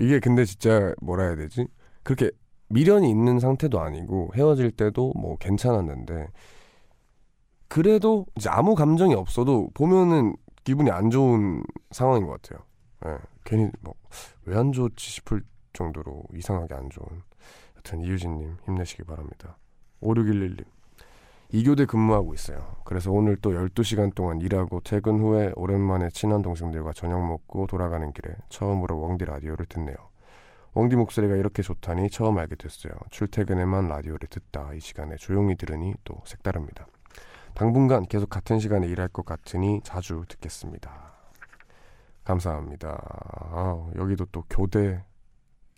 이게 근데 진짜 뭐라 해야 되지? 그렇게 미련이 있는 상태도 아니고 헤어질 때도 뭐 괜찮았는데 그래도 이제 아무 감정이 없어도 보면은 기분이 안 좋은 상황인 것 같아요. 예, 괜히 뭐 왜 안 좋지 싶을 정도로 이상하게 안 좋은. 여튼 이유진님 힘내시기 바랍니다. 5611님 2교대 근무하고 있어요. 그래서 오늘 또 12시간 동안 일하고 퇴근 후에 오랜만에 친한 동생들과 저녁 먹고 돌아가는 길에 처음으로 웡디 라디오를 듣네요. 웡디 목소리가 이렇게 좋다니 처음 알게 됐어요. 출퇴근에만 라디오를 듣다 이 시간에 조용히 들으니 또 색다릅니다. 당분간 계속 같은 시간에 일할 것 같으니 자주 듣겠습니다. 감사합니다. 아, 여기도 또 교대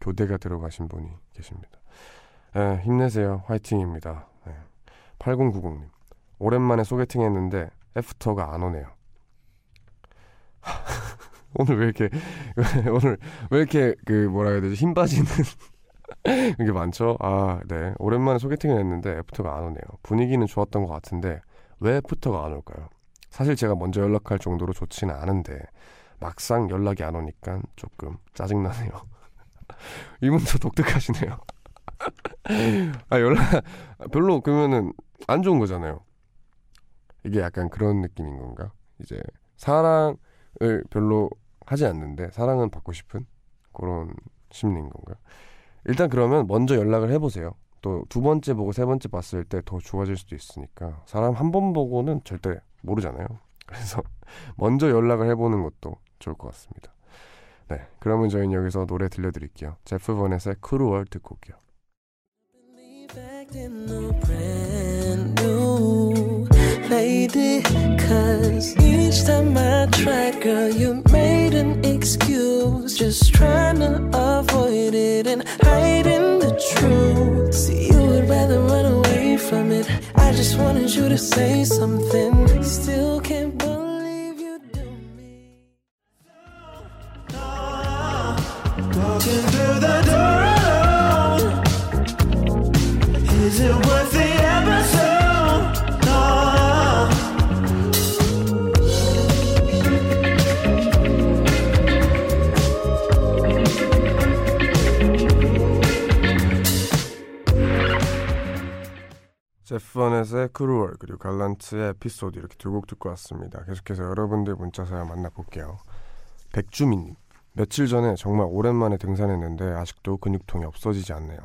교대가 들어가신 분이 계십니다. 에, 힘내세요. 화이팅입니다. 8090님. 오랜만에 소개팅 했는데 애프터가 안 오네요. *laughs* 오늘 왜 이렇게 *laughs* 오늘 왜 이렇게 그 뭐라 해야 되지 힘 빠지는 *laughs* 이게 많죠? 아, 네. 오랜만에 소개팅을 했는데 애프터가 안 오네요. 분위기는 좋았던 것 같은데 왜 애프터가 안 올까요? 사실 제가 먼저 연락할 정도로 좋지는 않은데 막상 연락이 안 오니까 조금 짜증나네요. 이분도 독특하시네요. 아 연락 별로 그러면은 안 좋은 거잖아요. 이게 약간 그런 느낌인 건가? 이제 사랑을 별로 하지 않는데 사랑은 받고 싶은 그런 심리인 건가? 일단 그러면 먼저 연락을 해보세요. 또 두 번째 보고 세 번째 봤을 때 더 좋아질 수도 있으니까 사람 한 번 보고는 절대 모르잖아요. *laughs* 그래서 먼저 연락을 해보는 것도 좋을 것 같습니다. 네, 그러면 저희는 여기서 노래 들려드릴게요. 제프 버넷의 Cruel 듣고 올게요. Lady Cause each time I try girl you made an excuse Just trying to avoid it than hiding the truth. See, you would rather run away from it. I just wanted you to say something. Still can't believe you do me. Walking through the door 제프 버넷의 Cruel 그리고 갈란트의 에피소드 이렇게 두 곡 듣고 왔습니다. 계속해서 여러분들 문자 사연 만나볼게요. 백주민님 며칠 전에 정말 오랜만에 등산했는데 아직도 근육통이 없어지지 않네요.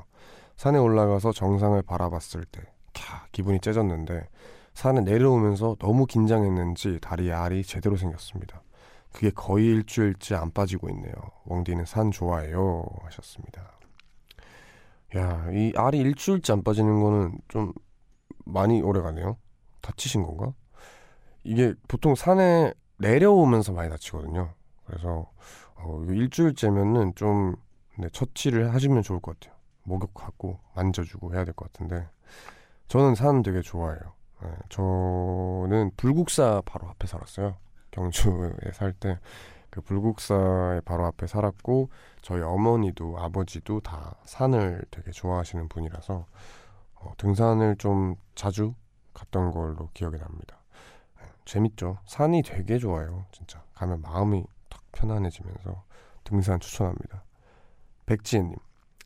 산에 올라가서 정상을 바라봤을 때 캬, 기분이 째졌는데 산에 내려오면서 너무 긴장했는지 다리에 알이 제대로 생겼습니다. 그게 거의 일주일째 안 빠지고 있네요. 웡디는 산 좋아해요 하셨습니다. 야, 이 알이 일주일째 안 빠지는 거는 좀 많이 오래 가네요. 다치신 건가? 이게 보통 산에 내려오면서 많이 다치거든요. 그래서 어, 일주일째면은 좀 네, 처치를 하시면 좋을 것 같아요. 목욕하고 만져주고 해야 될 것 같은데 저는 산 되게 좋아해요. 네, 저는 불국사 바로 앞에 살았어요. 경주에 살 때 그 불국사의 바로 앞에 살았고 저희 어머니도 아버지도 다 산을 되게 좋아하시는 분이라서 어, 등산을 좀 자주 갔던 걸로 기억이 납니다. 네, 재밌죠. 산이 되게 좋아요. 진짜 가면 마음이 탁 편안해지면서 등산 추천합니다. 백지혜님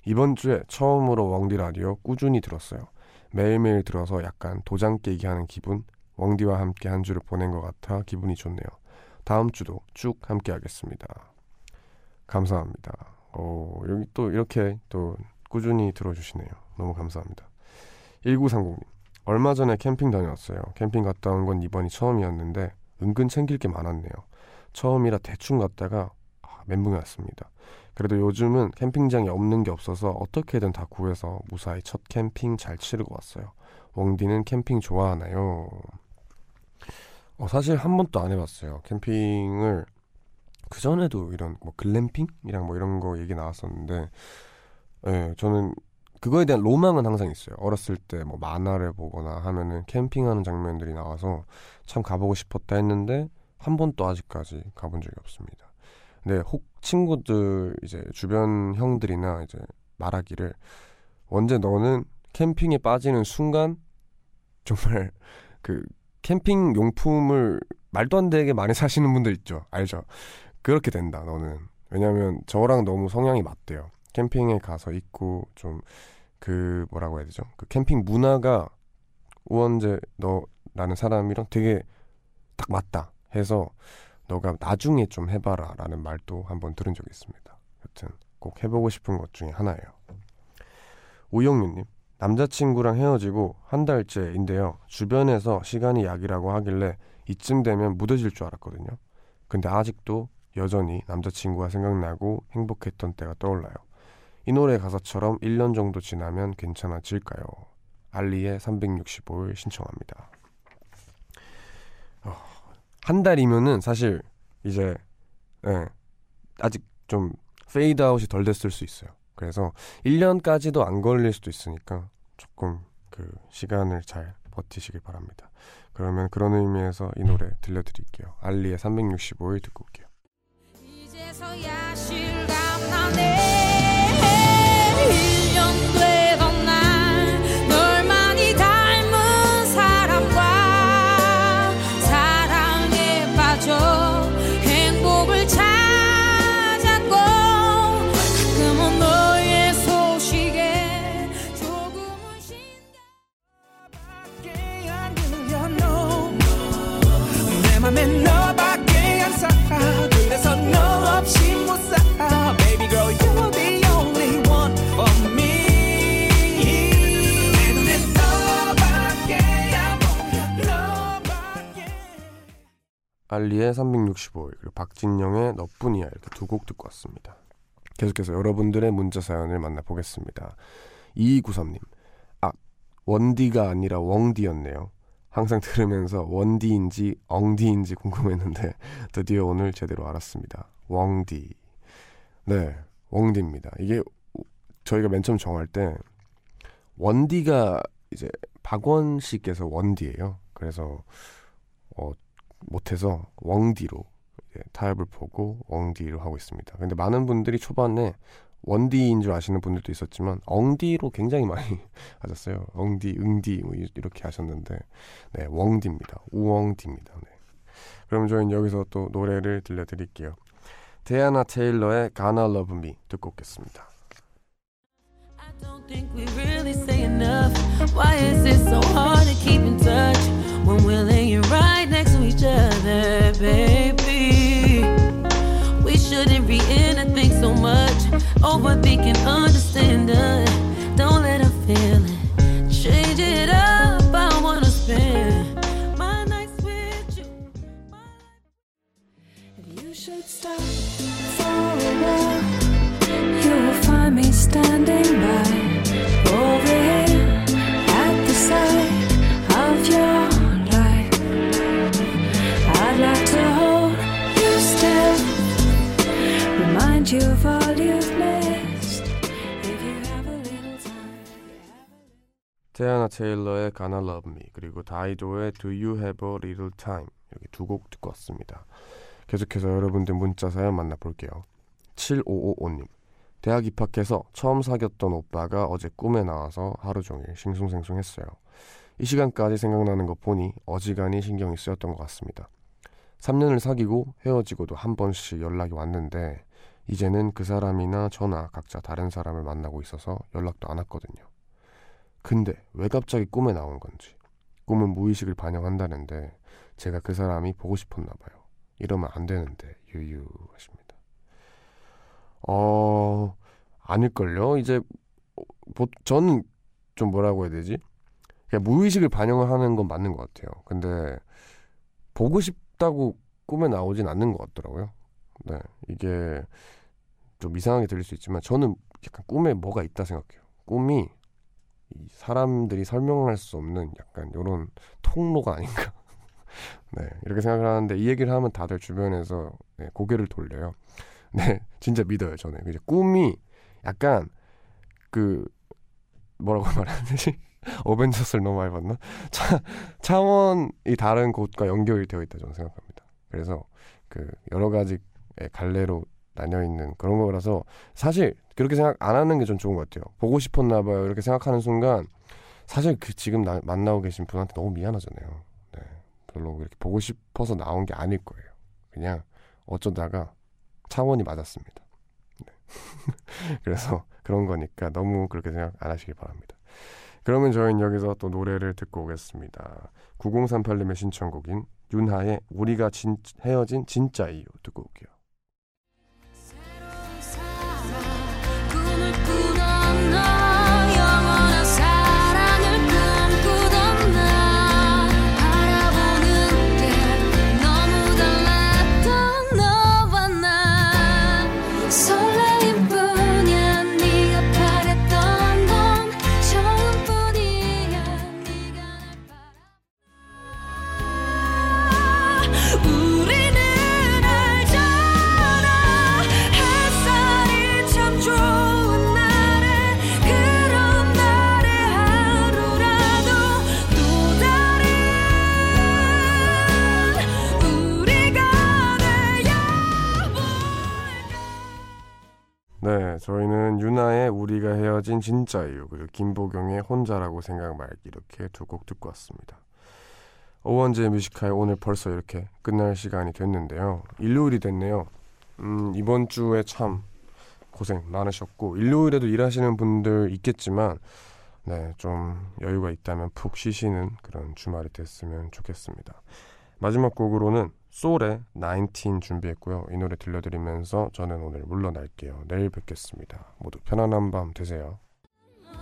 이번 주에 처음으로 웡디 라디오 꾸준히 들었어요. 매일매일 들어서 약간 도장 깨기 하는 기분. 웡디와 함께 한 주를 보낸 것 같아 기분이 좋네요. 다음 주도 쭉 함께 하겠습니다. 감사합니다. 어, 여기 또 이렇게 또 꾸준히 들어주시네요. 너무 감사합니다. 1930님. 얼마 전에 캠핑 다녀왔어요. 캠핑 갔다 온 건 이번이 처음이었는데 은근 챙길 게 많았네요. 처음이라 대충 갔다가 아, 멘붕이 왔습니다. 그래도 요즘은 캠핑장이 없는 게 없어서 어떻게든 다 구해서 무사히 첫 캠핑 잘 치르고 왔어요. 웡디는 캠핑 좋아하나요? 어, 사실 한 번도 안 해봤어요. 캠핑을 그 전에도 이런 뭐 글램핑이랑 뭐 이런 거 얘기 나왔었는데, 예, 저는 그거에 대한 로망은 항상 있어요. 어렸을 때 뭐 만화를 보거나 하면은 캠핑하는 장면들이 나와서 참 가보고 싶었다 했는데 한 번도 아직까지 가본 적이 없습니다. 근데 혹 친구들 이제 주변 형들이나 이제 말하기를 언제 너는 캠핑에 빠지는 순간 *laughs* 정말 그 캠핑 용품을 말도 안 되게 많이 사시는 분들 있죠. 알죠? 그렇게 된다, 너는. 왜냐면 저랑 너무 성향이 맞대요. 캠핑에 가서 있고 좀 그 뭐라고 해야 되죠? 그 캠핑 문화가 우원재 너라는 사람이랑 되게 딱 맞다 해서 너가 나중에 좀 해봐라 라는 말도 한번 들은 적이 있습니다. 여튼 꼭 해보고 싶은 것 중에 하나예요. 우영윤님 남자친구랑 헤어지고 한 달째인데요. 주변에서 시간이 약이라고 하길래 이쯤 되면 무뎌질 줄 알았거든요. 근데 아직도 여전히 남자친구가 생각나고 행복했던 때가 떠올라요. 이 노래 가사처럼 1년 정도 지나면 괜찮아질까요? 알리의 365일 신청합니다. 어, 한 달이면은 사실 이제 예, 아직 좀 페이드 아웃이 덜 됐을 수 있어요. 그래서 1년까지도 안 걸릴 수도 있으니까 조금 그 시간을 잘 버티시길 바랍니다. 그러면 그런 의미에서 이 노래 들려드릴게요. 알리의 365일 듣고 올게요. 알리의 365일 그리고 박진영의 너뿐이야 이렇게 두 곡 듣고 왔습니다. 계속해서 여러분들의 문자 사연을 만나보겠습니다. 2293님 아 원디가 아니라 웡디였네요. 항상 들으면서 원디인지 엉디인지 궁금했는데 *laughs* 드디어 오늘 제대로 알았습니다. 웡디 네 웡디입니다. 이게 저희가 맨 처음 정할 때 원디가 이제 박원 씨께서 원디예요. 그래서 어 못해서 이제 타협을 보고 웡디로 하고 있습니다. 근데 많은 분들이 초반에 원디인 줄 아시는 분들도 있었지만 엉디로 굉장히 많이 *laughs* 하셨어요. 엉디, 응디 뭐 이렇게 하셨는데 네, 웡디입니다. 우엉디입니다. 네. 그럼 저희는 여기서 또 노래를 들려드릴게요. 데아나 테일러의 Gonna Love Me 듣고 오겠습니다. I don't think we really say enough. Why is it so hard to keep in touch when we're laying right next to each other, baby? We shouldn't be in a thing so much. Overthinking, understanding. Don't let her feel it. Change it up. I wanna spend my nights with you. If You should stop for a while. You will find me standing by 데아나 테일러의 Gonna Love Me 그리고 다이도의 Do You Have a Little Time 이렇게 두 곡 듣고 왔습니다. 계속해서 여러분들 문자 사연 만나볼게요. 7555님 대학 입학해서 처음 사귀었던 오빠가 어제 꿈에 나와서 하루 종일 싱숭생숭했어요. 이 시간까지 생각나는 거 보니 어지간히 신경이 쓰였던 것 같습니다. 3년을 사귀고 헤어지고도 한 번씩 연락이 왔는데 이제는 그 사람이나 저나 각자 다른 사람을 만나고 있어서 연락도 안 왔거든요. 근데 왜 갑자기 꿈에 나온 건지 꿈은 무의식을 반영한다는데 제가 그 사람이 보고 싶었나 봐요. 이러면 안 되는데 유유 하십니다. 어 아닐걸요. 이제 보, 저는 좀 뭐라고 해야 되지? 그냥 무의식을 반영을 하는 건 맞는 것 같아요. 근데 보고 싶다고 꿈에 나오진 않는 것 같더라고요. 네 이게 좀 이상하게 들릴 수 있지만 저는 약간 꿈에 뭐가 있다 생각해요. 꿈이 이 사람들이 설명할 수 없는 약간 이런 통로가 아닌가. *laughs* 네, 이렇게 생각을 하는데 이 얘기를 하면 다들 주변에서 네, 고개를 돌려요. *laughs* 네, 진짜 믿어요, 저는. 이제 꿈이 약간 그 뭐라고 *laughs* 말해야 되지? 어벤져스를 너무 많이 봤나? 차, 차원이 다른 곳과 연결이 되어 있다 저는 생각합니다. 그래서 그 여러 가지 갈래로 나뉘어 있는 그런 거라서 사실 그렇게 생각 안 하는 게좀 좋은 것 같아요. 보고 싶었나 봐요. 이렇게 생각하는 순간 사실 그 지금 나, 만나고 계신 분한테 너무 미안하잖아요. 네. 별로 이렇게 보고 싶어서 나온 게 아닐 거예요. 그냥 어쩌다가 차원이 맞았습니다. 네. *laughs* 그래서 그런 거니까 너무 그렇게 생각 안 하시길 바랍니다. 그러면 저희는 여기서 또 노래를 듣고 오겠습니다. 9038님의 신청곡인 윤하의 우리가 진, 헤어진 진짜 이유 듣고 올게요. 헤어진 진짜 이유 그리고 김보경의 혼자라고 생각 말기 이렇게 두 곡 듣고 왔습니다. 우원재 Music High 오늘 벌써 이렇게 끝날 시간이 됐는데요. 일요일이 됐네요. 음, 이번 주에 참 고생 많으셨고 일요일에도 일하시는 분들 있겠지만 네, 좀 여유가 있다면 푹 쉬시는 그런 주말이 됐으면 좋겠습니다. 마지막 곡으로는 소울의 19 준비했고요. 이 노래 들려드리면서 저는 오늘 물러날게요. 내일 뵙겠습니다. 모두 편안한 밤 되세요.